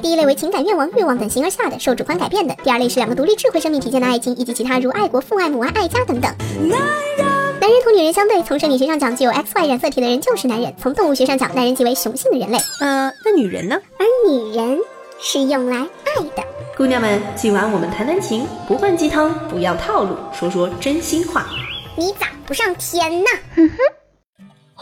第一类为情感愿望、欲望等形而下的，受主观改变的；第二类是两个独立智慧生命体现的爱情，以及其他如爱国、父爱、母爱、爱家等等。男人同女人相对，从生理学上讲，具有 X Y 染色体的人就是男人；从动物学上讲，男人即为雄性的人类。呃，那女人呢？而女人是用来爱的。姑娘们，今晚我们谈谈情，不灌鸡汤，不要套路，说说真心话。你咋不上天呢？哼哼。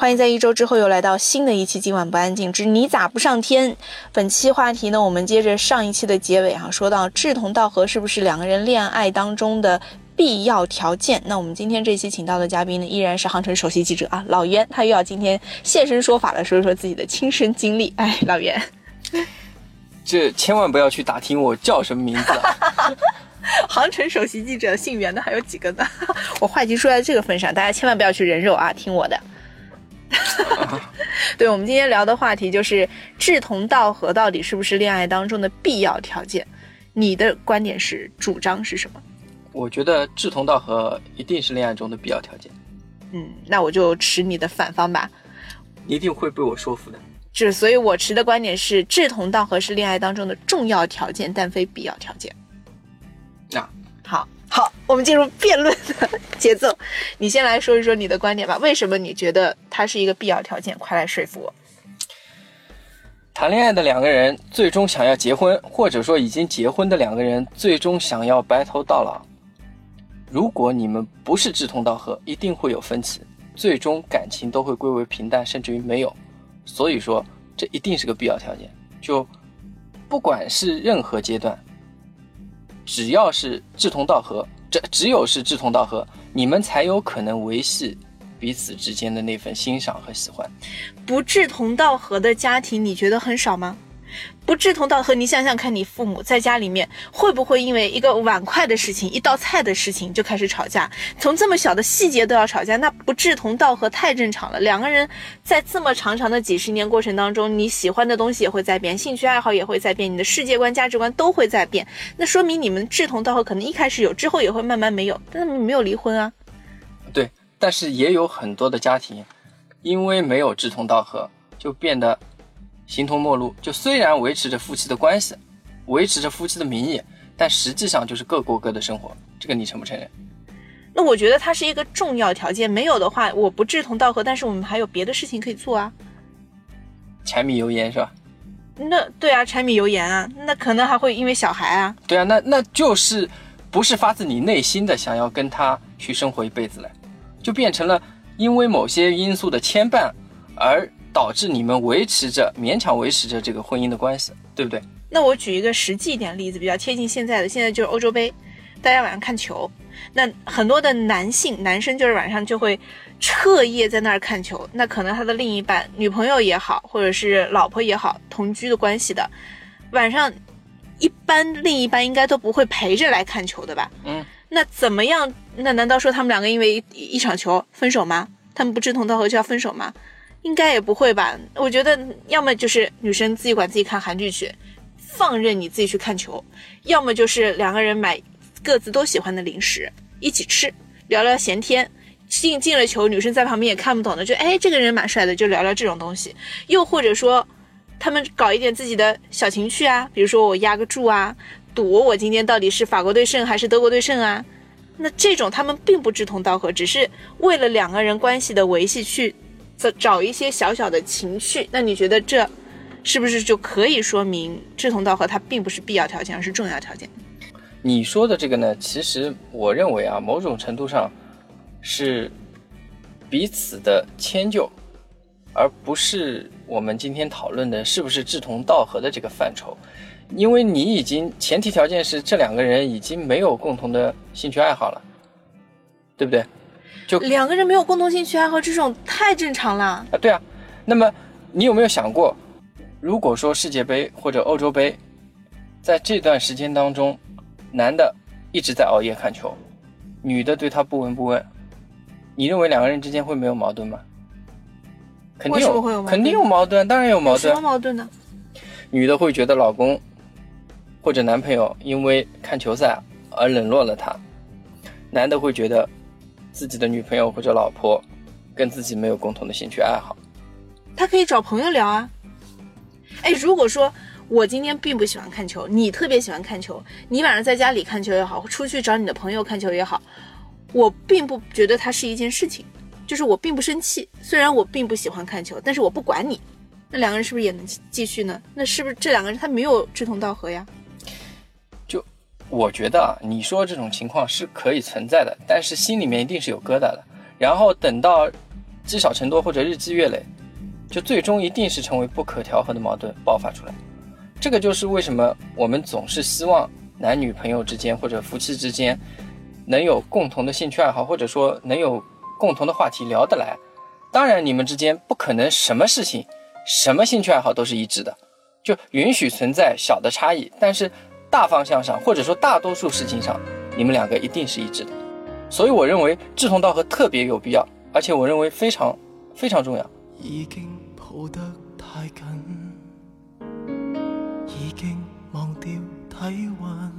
欢迎在一周之后又来到新的一期《今晚不安静之你咋不上天》。本期话题呢，我们接着上一期的结尾哈，说到志同道合是不是两个人恋爱当中的必要条件？那我们今天这期请到的嘉宾呢，依然是航城首席记者啊，老袁，他又要今天现身说法了，说一说自己的亲身经历。哎，老袁，这千万不要去打听我叫什么名字。啊 航城首席记者姓袁的还有几个呢？我话已经说在这个份上，大家千万不要去人肉啊，听我的。对，我们今天聊的话题就是志同道合到底是不是恋爱当中的必要条件？你的观点是主张是什么？我觉得志同道合一定是恋爱中的必要条件。嗯，那我就持你的反方吧。你一定会被我说服的。是，所以我持的观点是志同道合是恋爱当中的重要条件，但非必要条件。那好。好，我们进入辩论的节奏。你先来说一说你的观点吧。为什么你觉得它是一个必要条件？快来说服我。谈恋爱的两个人最终想要结婚，或者说已经结婚的两个人最终想要白头到老。如果你们不是志同道合，一定会有分歧，最终感情都会归为平淡，甚至于没有。所以说，这一定是个必要条件。就不管是任何阶段。只要是志同道合，这只有是志同道合，你们才有可能维系彼此之间的那份欣赏和喜欢。不志同道合的家庭，你觉得很少吗？不志同道合，你想想看，你父母在家里面会不会因为一个碗筷的事情、一道菜的事情就开始吵架？从这么小的细节都要吵架，那不志同道合太正常了。两个人在这么长长的几十年过程当中，你喜欢的东西也会在变，兴趣爱好也会在变，你的世界观、价值观都会在变。那说明你们志同道合，可能一开始有，之后也会慢慢没有，但他们没有离婚啊。对，但是也有很多的家庭，因为没有志同道合，就变得。形同陌路，就虽然维持着夫妻的关系，维持着夫妻的名义，但实际上就是各过各的生活。这个你承不承认？那我觉得它是一个重要条件，没有的话，我不志同道合，但是我们还有别的事情可以做啊。柴米油盐是吧？那对啊，柴米油盐啊，那可能还会因为小孩啊。对啊，那那就是不是发自你内心的想要跟他去生活一辈子了，就变成了因为某些因素的牵绊而。导致你们维持着勉强维持着这个婚姻的关系，对不对？那我举一个实际一点例子，比较贴近现在的，现在就是欧洲杯，大家晚上看球，那很多的男性男生就是晚上就会彻夜在那儿看球，那可能他的另一半女朋友也好，或者是老婆也好，同居的关系的，晚上一般另一半应该都不会陪着来看球的吧？嗯，那怎么样？那难道说他们两个因为一场球分手吗？他们不志同道合就要分手吗？应该也不会吧？我觉得要么就是女生自己管自己看韩剧去，放任你自己去看球；要么就是两个人买各自都喜欢的零食一起吃，聊聊闲天。进进了球，女生在旁边也看不懂的，就哎这个人蛮帅的，就聊聊这种东西。又或者说，他们搞一点自己的小情趣啊，比如说我压个注啊，赌我今天到底是法国队胜还是德国队胜啊？那这种他们并不志同道合，只是为了两个人关系的维系去。找找一些小小的情趣，那你觉得这是不是就可以说明志同道合它并不是必要条件，而是重要条件？你说的这个呢，其实我认为啊，某种程度上是彼此的迁就，而不是我们今天讨论的是不是志同道合的这个范畴。因为你已经前提条件是这两个人已经没有共同的兴趣爱好了，对不对？就两个人没有共同兴趣爱好，这种太正常了啊！对啊，那么你有没有想过，如果说世界杯或者欧洲杯，在这段时间当中，男的一直在熬夜看球，女的对他不闻不问，你认为两个人之间会没有矛盾吗？肯定有，肯定有矛盾，当然有矛盾。什么矛盾呢？女的会觉得老公或者男朋友因为看球赛而冷落了她，男的会觉得。自己的女朋友或者老婆跟自己没有共同的兴趣爱好，他可以找朋友聊啊。哎，如果说我今天并不喜欢看球，你特别喜欢看球，你晚上在家里看球也好，出去找你的朋友看球也好，我并不觉得它是一件事情，就是我并不生气。虽然我并不喜欢看球，但是我不管你。那两个人是不是也能继续呢？那是不是这两个人他没有志同道合呀？我觉得啊，你说这种情况是可以存在的，但是心里面一定是有疙瘩的。然后等到积少成多或者日积月累，就最终一定是成为不可调和的矛盾爆发出来。这个就是为什么我们总是希望男女朋友之间或者夫妻之间能有共同的兴趣爱好，或者说能有共同的话题聊得来。当然，你们之间不可能什么事情。什么兴趣爱好都是一致的，就允许存在小的差异，但是大方向上或者说大多数事情上，你们两个一定是一致的。所以我认为志同道合特别有必要，而且我认为非常非常重要。已经抱得太紧，已经忘掉体温，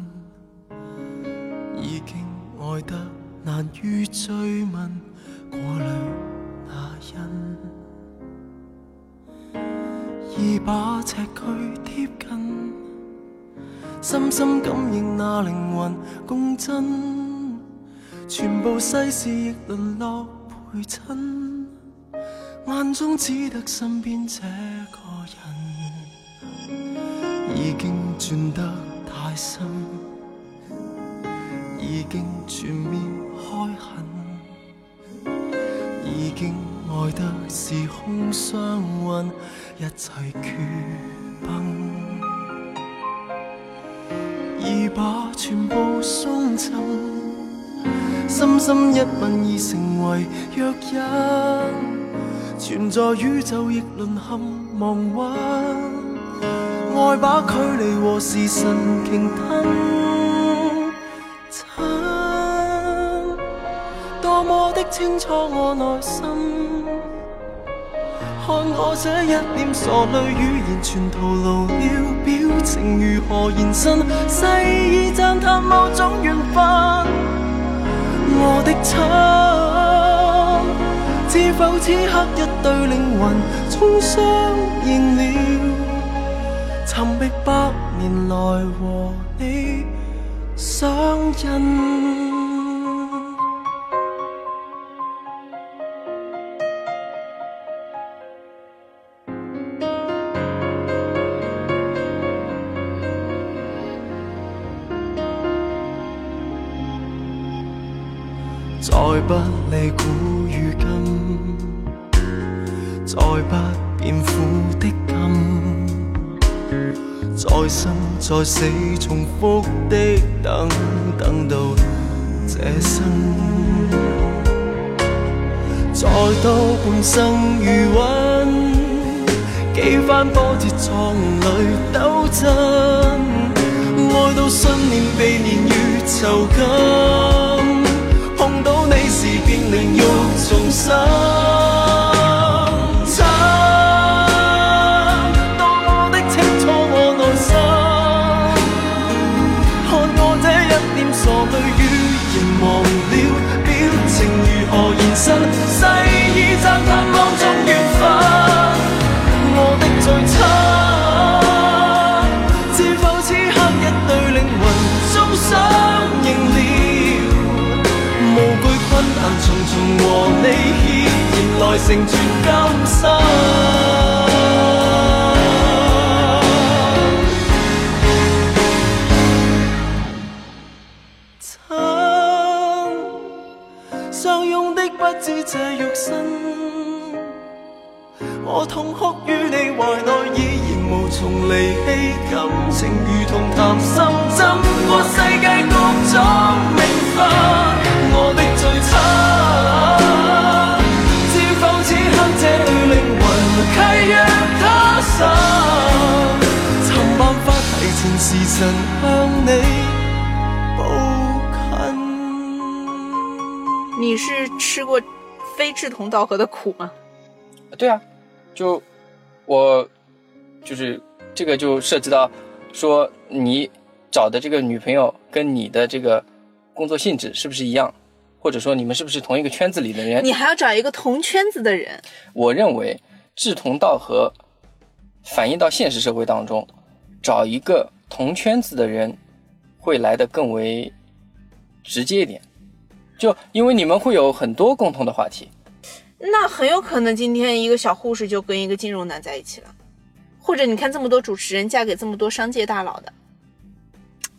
已经爱得难于追问过滤那因。已把尺距贴近，深深感应那灵魂共振，全部世事亦沦落陪衬，眼中只得身边这个人，已经转得太深，已经全面开痕，已经爱得时空相允。一切决崩，已把全部送赠，深深一吻已成为约印，存在宇宙亦沦陷亡魂，爱把距离和时辰倾吞，亲，多么的清楚我内心。看我这一脸傻泪，语言全徒劳了，表情如何延伸？细意赞叹某种缘分。我的亲，知否此刻一对灵魂终相认了？寻觅百年来和你相印。再不理古与今，再不变苦的甘，再生再死重复的等，等到这生，再多半生余韵，几番波折壮里斗争，爱到信念被年月囚禁。碰到你时便灵欲重生，重重和你毅然来成全今生，亲，相拥的不止这肉身，我痛哭于你怀内，依然无从离弃，感情如同谈心，浸过世界各种命分。我的最，你是吃过非志同道合的苦吗？对啊，就我就是这个就涉及到说你找的这个女朋友跟你的这个工作性质是不是一样？或者说你们是不是同一个圈子里的人？你还要找一个同圈子的人。我认为志同道合反映到现实社会当中，找一个同圈子的人会来的更为直接一点，就因为你们会有很多共同的话题。那很有可能今天一个小护士就跟一个金融男在一起了，或者你看这么多主持人嫁给这么多商界大佬的，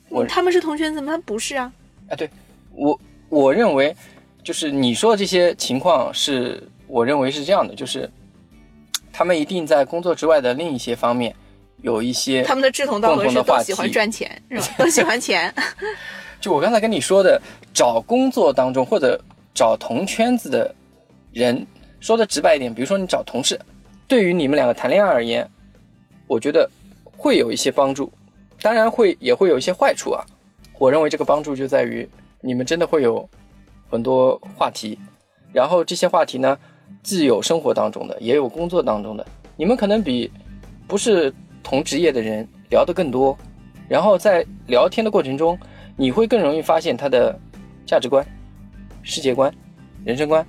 我他们是同圈子吗？他不是啊。啊，对我我认为就是你说的这些情况是，我认为是这样的，就是他们一定在工作之外的另一些方面有一些他们的志同道合是都喜欢赚钱，是吧？都喜欢钱。就我刚才跟你说的，找工作当中或者找同圈子的人，说的直白一点，比如说你找同事，对于你们两个谈恋爱而言，我觉得会有一些帮助，当然会也会有一些坏处啊。我认为这个帮助就在于你们真的会有很多话题，然后这些话题呢，既有生活当中的，也有工作当中的，你们可能比不是同职业的人聊得更多，然后在聊天的过程中，你会更容易发现他的价值观、世界观、人生观，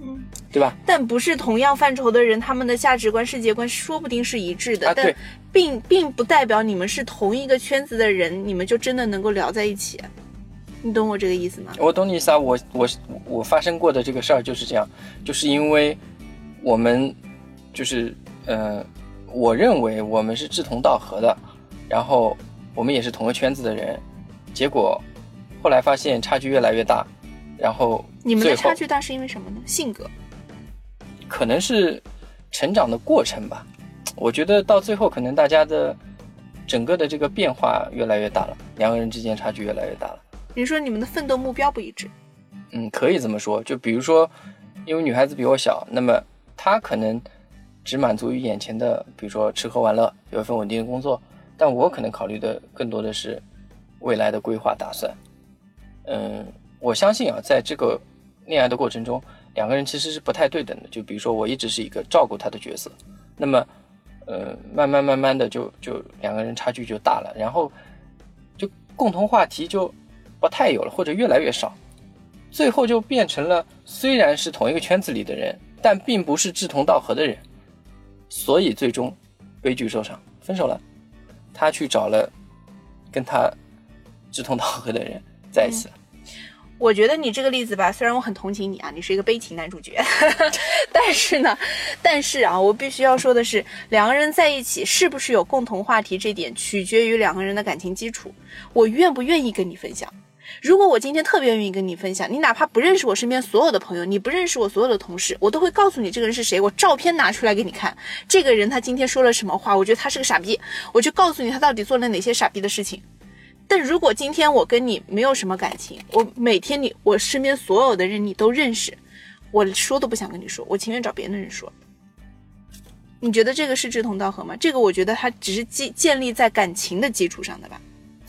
嗯，对吧？但不是同样范畴的人，他们的价值观、世界观说不定是一致的，啊，但，并并不代表你们是同一个圈子的人，你们就真的能够聊在一起。你懂我这个意思吗？我懂你意思啊。我我我发生过的这个事儿就是这样，就是因为我们就是呃，我认为我们是志同道合的，然后我们也是同个圈子的人，结果后来发现差距越来越大，然后你们的差距大是因为什么呢？性格。可能是成长的过程吧。我觉得到最后，可能大家的整个的这个变化越来越大了，两个人之间差距越来越大了。你说你们的奋斗目标不一致，嗯，可以这么说。就比如说，因为女孩子比我小，那么她可能只满足于眼前的，比如说吃喝玩乐，有一份稳定的工作。但我可能考虑的更多的是未来的规划打算。嗯，我相信啊，在这个恋爱的过程中，两个人其实是不太对等的。就比如说，我一直是一个照顾她的角色，那么，呃，慢慢慢慢的就就两个人差距就大了，然后就共同话题就不太有了，或者越来越少。最后就变成了虽然是同一个圈子里的人，但并不是志同道合的人，所以最终悲剧收场，分手了。他去找了跟他志同道合的人在一起了。我觉得你这个例子吧，虽然我很同情你啊，你是一个悲情男主角，但是呢，但是啊，我必须要说的是，两个人在一起是不是有共同话题，这点取决于两个人的感情基础。我愿不愿意跟你分享？如果我今天特别愿意跟你分享，你哪怕不认识我身边所有的朋友，你不认识我所有的同事，我都会告诉你这个人是谁，我照片拿出来给你看。这个人他今天说了什么话，我觉得他是个傻逼，我就告诉你他到底做了哪些傻逼的事情。但如果今天我跟你没有什么感情，我每天你我身边所有的人你都认识，我说都不想跟你说，我情愿找别的人说。你觉得这个是志同道合吗？这个我觉得它只是建建立在感情的基础上的吧。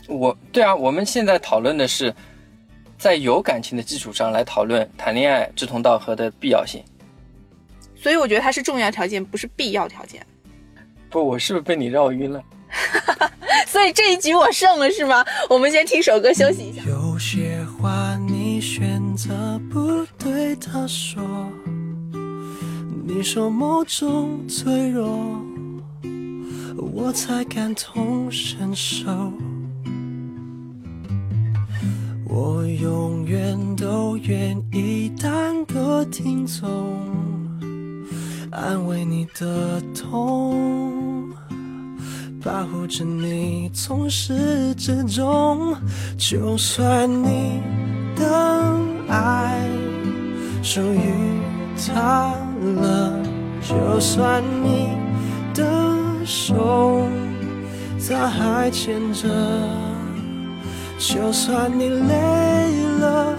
我对啊，我们现在讨论的是在有感情的基础上来讨论谈恋爱志同道合的必要性。所以我觉得它是重要条件，不是必要条件。不，我是不是被你绕晕了？所以这一局我胜了是吗？我们先听首歌休息一下。有些话你选择不对他说，你说某种脆弱，我才感同身受。我永远都愿意当个听众，安慰你的痛。保护着你从始至终，就算你的爱属于他了，就算你的手他还牵着，就算你累了，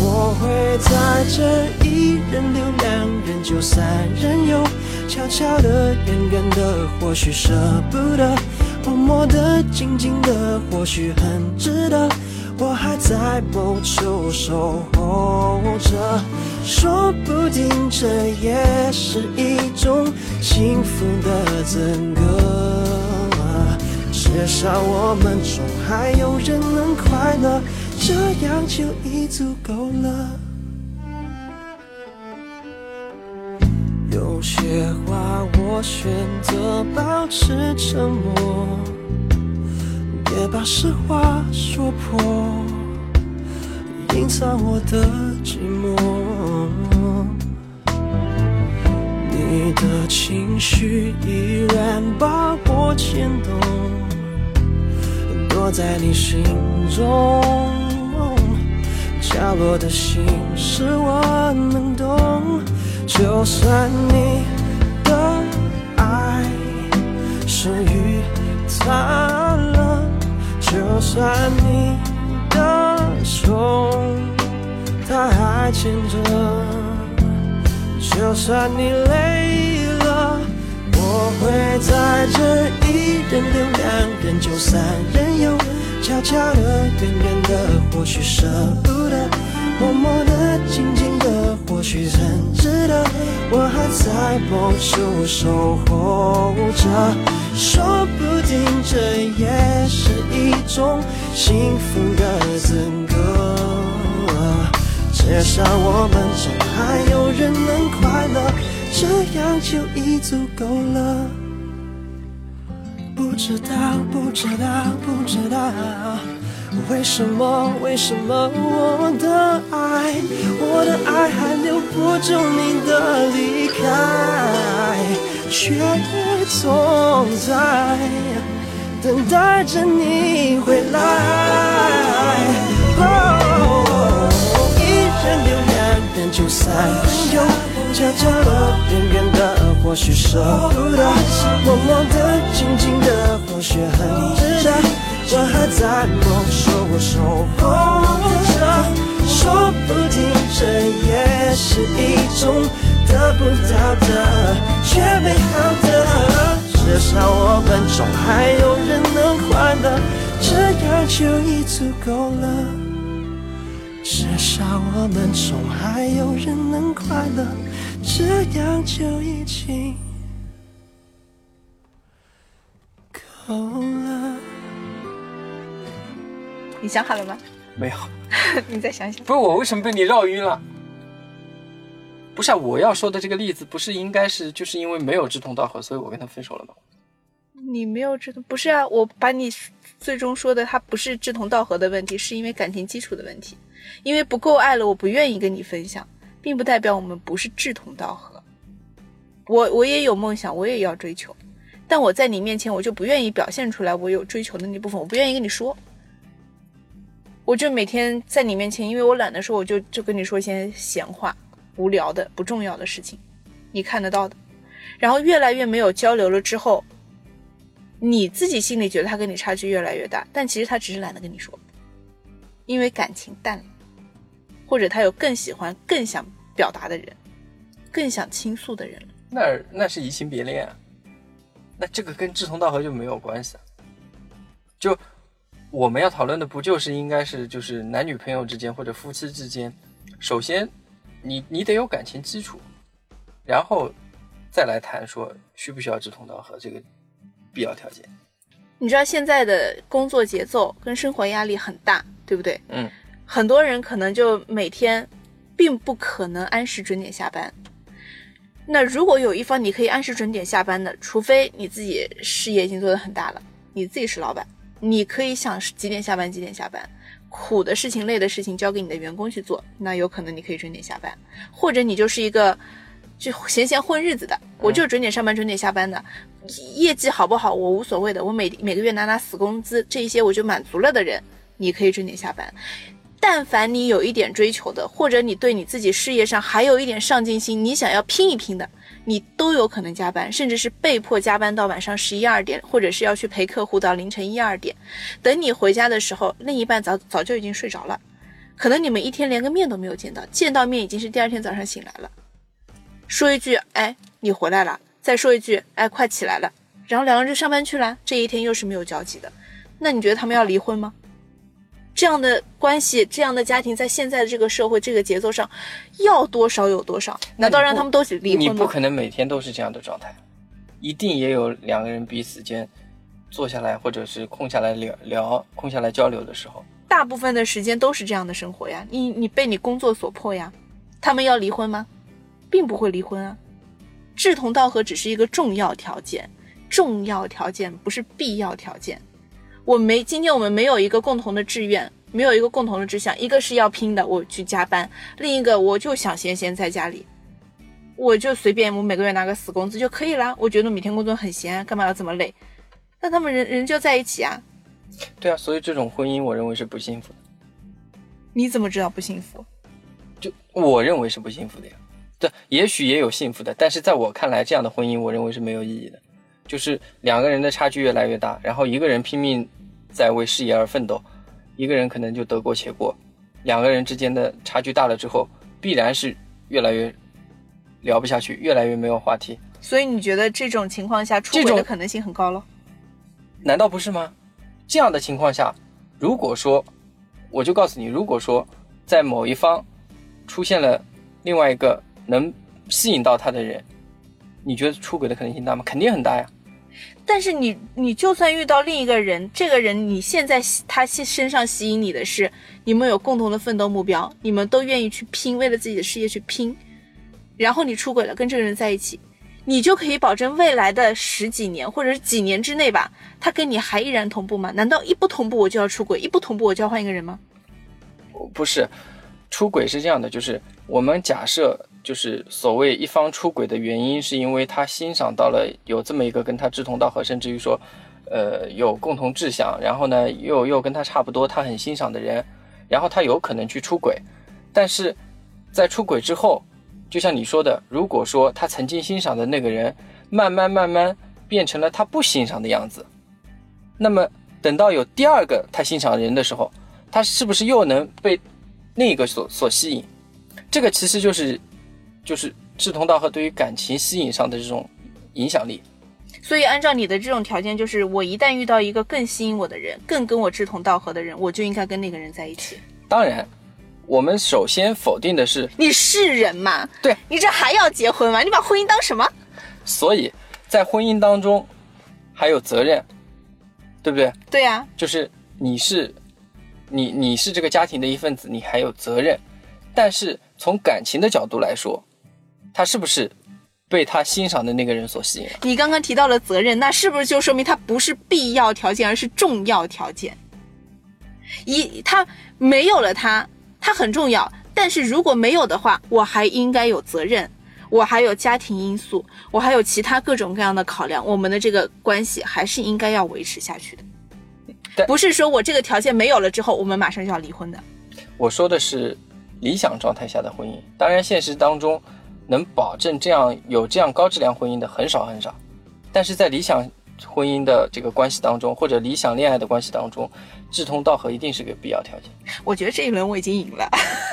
我会在这一人留两人就三人游。悄悄的，远远的，或许舍不得；默默的，静静的，或许很值得。我还在某处守候着，说不定这也是一种幸福的资格。至少我们中还有人能快乐，这样就已足够了。有些话我选择保持沉默，别把实话说破，隐藏我的寂寞。你的情绪依然把我牵动，我在你心中角落的心事我能懂。就算你的爱属于他了，就算你的手他还牵着。就算你累，会在这一人留两人就三人游，悄悄的、远远的，或许舍不得；默默的、静静的，或许很值得。我还在某处守候着，说不定这也是一种幸福的资格。至少我们中还有人能快乐，这样就已足够了。不知道，不知道，不知道，为什么，为什么我的爱，我的爱还留不住你的离开，却总在等待着你回来。就三人游，悄悄的、远远的，或许舍不得；默默的、静静的，或许很值得。我还在梦，说我守候着，说不定这也是一种得不到的却美好的。至少我们中还有人能快乐，这样就已足够了。至少我们中还有人能快乐，这样就已经够了。你想好了吗？没有，你再想想。不是我为什么被你绕晕了？不是啊，我要说的这个例子，不是应该是就是因为没有志同道合，所以我跟他分手了吗？你没有志同，不是啊，我把你最终说的，他不是志同道合的问题，是因为感情基础的问题。因为不够爱了，我不愿意跟你分享，并不代表我们不是志同道合。我我也有梦想，我也要追求，但我在你面前，我就不愿意表现出来我有追求的那部分，我不愿意跟你说。我就每天在你面前，因为我懒得说，我就就跟你说一些闲话，无聊的、不重要的事情，你看得到的。然后越来越没有交流了之后，你自己心里觉得他跟你差距越来越大，但其实他只是懒得跟你说，因为感情淡了。或者他有更喜欢、更想表达的人，更想倾诉的人那那是移情别恋啊，那这个跟志同道合就没有关系。就我们要讨论的不就是应该是就是男女朋友之间或者夫妻之间，首先你你得有感情基础，然后再来谈说需不需要志同道合这个必要条件。你知道现在的工作节奏跟生活压力很大，对不对？嗯。很多人可能就每天，并不可能按时准点下班。那如果有一方你可以按时准点下班的，除非你自己事业已经做得很大了，你自己是老板，你可以想几点下班几点下班，苦的事情、累的事情交给你的员工去做，那有可能你可以准点下班。或者你就是一个就闲闲混日子的，我就准点上班准点下班的，业绩好不好我无所谓的，我每每个月拿拿死工资，这一些我就满足了的人，你可以准点下班。但凡你有一点追求的，或者你对你自己事业上还有一点上进心，你想要拼一拼的，你都有可能加班，甚至是被迫加班到晚上十一二点，或者是要去陪客户到凌晨一二点。等你回家的时候，另一半早早就已经睡着了，可能你们一天连个面都没有见到，见到面已经是第二天早上醒来了。说一句，哎，你回来了；再说一句，哎，快起来了。然后两个人就上班去了，这一天又是没有交集的。那你觉得他们要离婚吗？这样的关系，这样的家庭，在现在的这个社会、这个节奏上，要多少有多少？难道让他们都离婚吗？你不可能每天都是这样的状态，一定也有两个人彼此间坐下来，或者是空下来聊聊、空下来交流的时候。大部分的时间都是这样的生活呀，你你被你工作所迫呀。他们要离婚吗？并不会离婚啊。志同道合只是一个重要条件，重要条件不是必要条件。我没今天我们没有一个共同的志愿，没有一个共同的志向，一个是要拼的，我去加班；另一个我就想闲闲在家里，我就随便我每个月拿个死工资就可以啦。我觉得每天工作很闲，干嘛要这么累？那他们人人就在一起啊？对啊，所以这种婚姻我认为是不幸福的。你怎么知道不幸福？就我认为是不幸福的呀。对，也许也有幸福的，但是在我看来，这样的婚姻我认为是没有意义的。就是两个人的差距越来越大，然后一个人拼命在为事业而奋斗，一个人可能就得过且过。两个人之间的差距大了之后，必然是越来越聊不下去，越来越没有话题。所以你觉得这种情况下出轨的可能性很高了？难道不是吗？这样的情况下，如果说，我就告诉你，如果说在某一方出现了另外一个能吸引到他的人，你觉得出轨的可能性大吗？肯定很大呀。但是你，你就算遇到另一个人，这个人你现在他身上吸引你的是，你们有共同的奋斗目标，你们都愿意去拼，为了自己的事业去拼，然后你出轨了，跟这个人在一起。你就可以保证未来的十几年或者是几年之内吧，他跟你还依然同步吗？难道一不同步我就要出轨，一不同步我就要换一个人吗？不是，出轨是这样的，就是我们假设，就是所谓一方出轨的原因，是因为他欣赏到了有这么一个跟他志同道合，甚至于说，呃，有共同志向，然后呢，又又跟他差不多，他很欣赏的人，然后他有可能去出轨，但是在出轨之后。就像你说的，如果说他曾经欣赏的那个人，慢慢慢慢变成了他不欣赏的样子，那么等到有第二个他欣赏人的时候，他是不是又能被另一个所所吸引？这个其实就是，就是志同道合对于感情吸引上的这种影响力。所以按照你的这种条件，就是我一旦遇到一个更吸引我的人，更跟我志同道合的人，我就应该跟那个人在一起。当然。我们首先否定的是你是人吗？对你这还要结婚吗？你把婚姻当什么？所以在婚姻当中还有责任，对不对？对呀，就是你是你你是这个家庭的一份子，你还有责任。但是从感情的角度来说，他是不是被他欣赏的那个人所吸引？你刚刚提到了责任，那是不是就说明他不是必要条件，而是重要条件？一他没有了他。他很重要，但是如果没有的话，我还应该有责任，我还有家庭因素，我还有其他各种各样的考量，我们的这个关系还是应该要维持下去的。不是说我这个条件没有了之后，我们马上就要离婚的。我说的是理想状态下的婚姻，当然现实当中能保证这样有这样高质量婚姻的很少很少，但是在理想。婚姻的这个关系当中，或者理想恋爱的关系当中，志同道合一定是个必要条件。我觉得这一轮我已经赢了。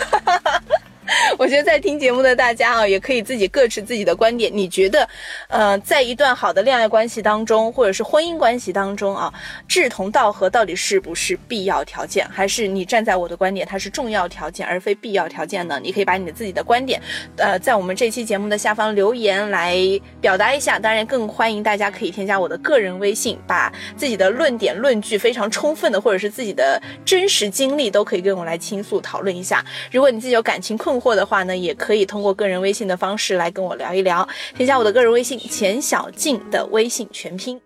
我觉得在听节目的大家啊，也可以自己各持自己的观点。你觉得，呃，在一段好的恋爱关系当中，或者是婚姻关系当中啊，志同道合到底是不是必要条件？还是你站在我的观点，它是重要条件而非必要条件呢？你可以把你的自己的观点，呃，在我们这期节目的下方留言来表达一下。当然，更欢迎大家可以添加我的个人微信，把自己的论点、论据非常充分的，或者是自己的真实经历，都可以跟我来倾诉讨论一下。如果你自己有感情困惑的话呢，也可以通过个人微信的方式来跟我聊一聊。添加我的个人微信钱小静的微信全拼。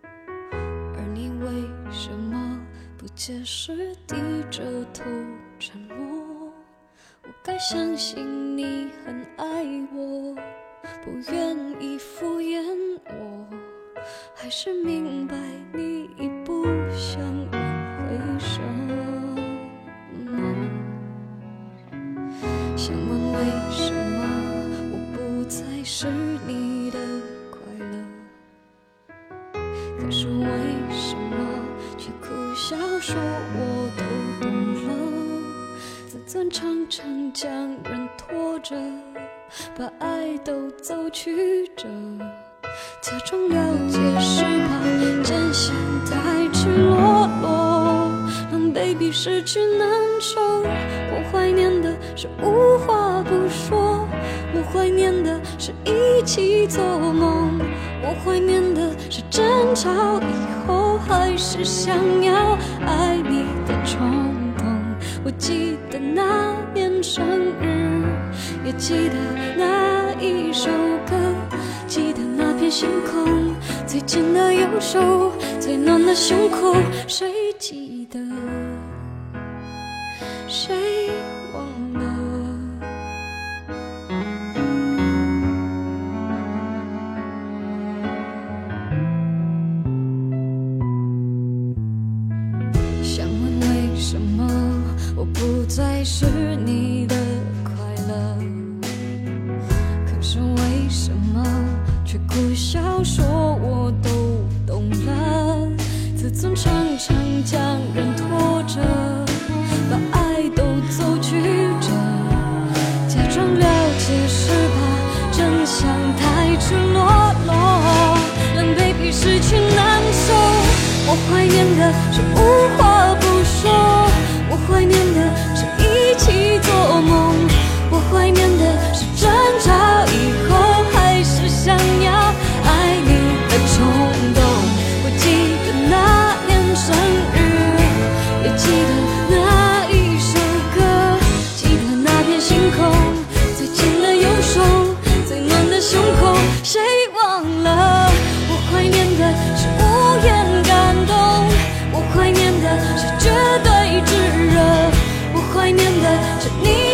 而你为什么不解释，低着头沉默？我该相信你很爱我，不愿意敷衍我，还是明白你已不想挽想问为什么我不再是你的快乐？可是为什么却苦笑说我都懂了？自尊常常将人拖着，把爱都走曲折，假装了解是怕真相太赤裸裸，让 baby 失去难受。是无话不说，我怀念的是一起做梦，我怀念的是争吵以后还是想要爱你的冲动。我记得那年生日，也记得那一首歌，记得那片星空，最近的右手，最暖的胸口，谁？我都懂了自尊常常将人拖着把爱都走曲折假装了解是怕真相太赤裸裸狼狈比失去难受。我怀念的是无话不说。是你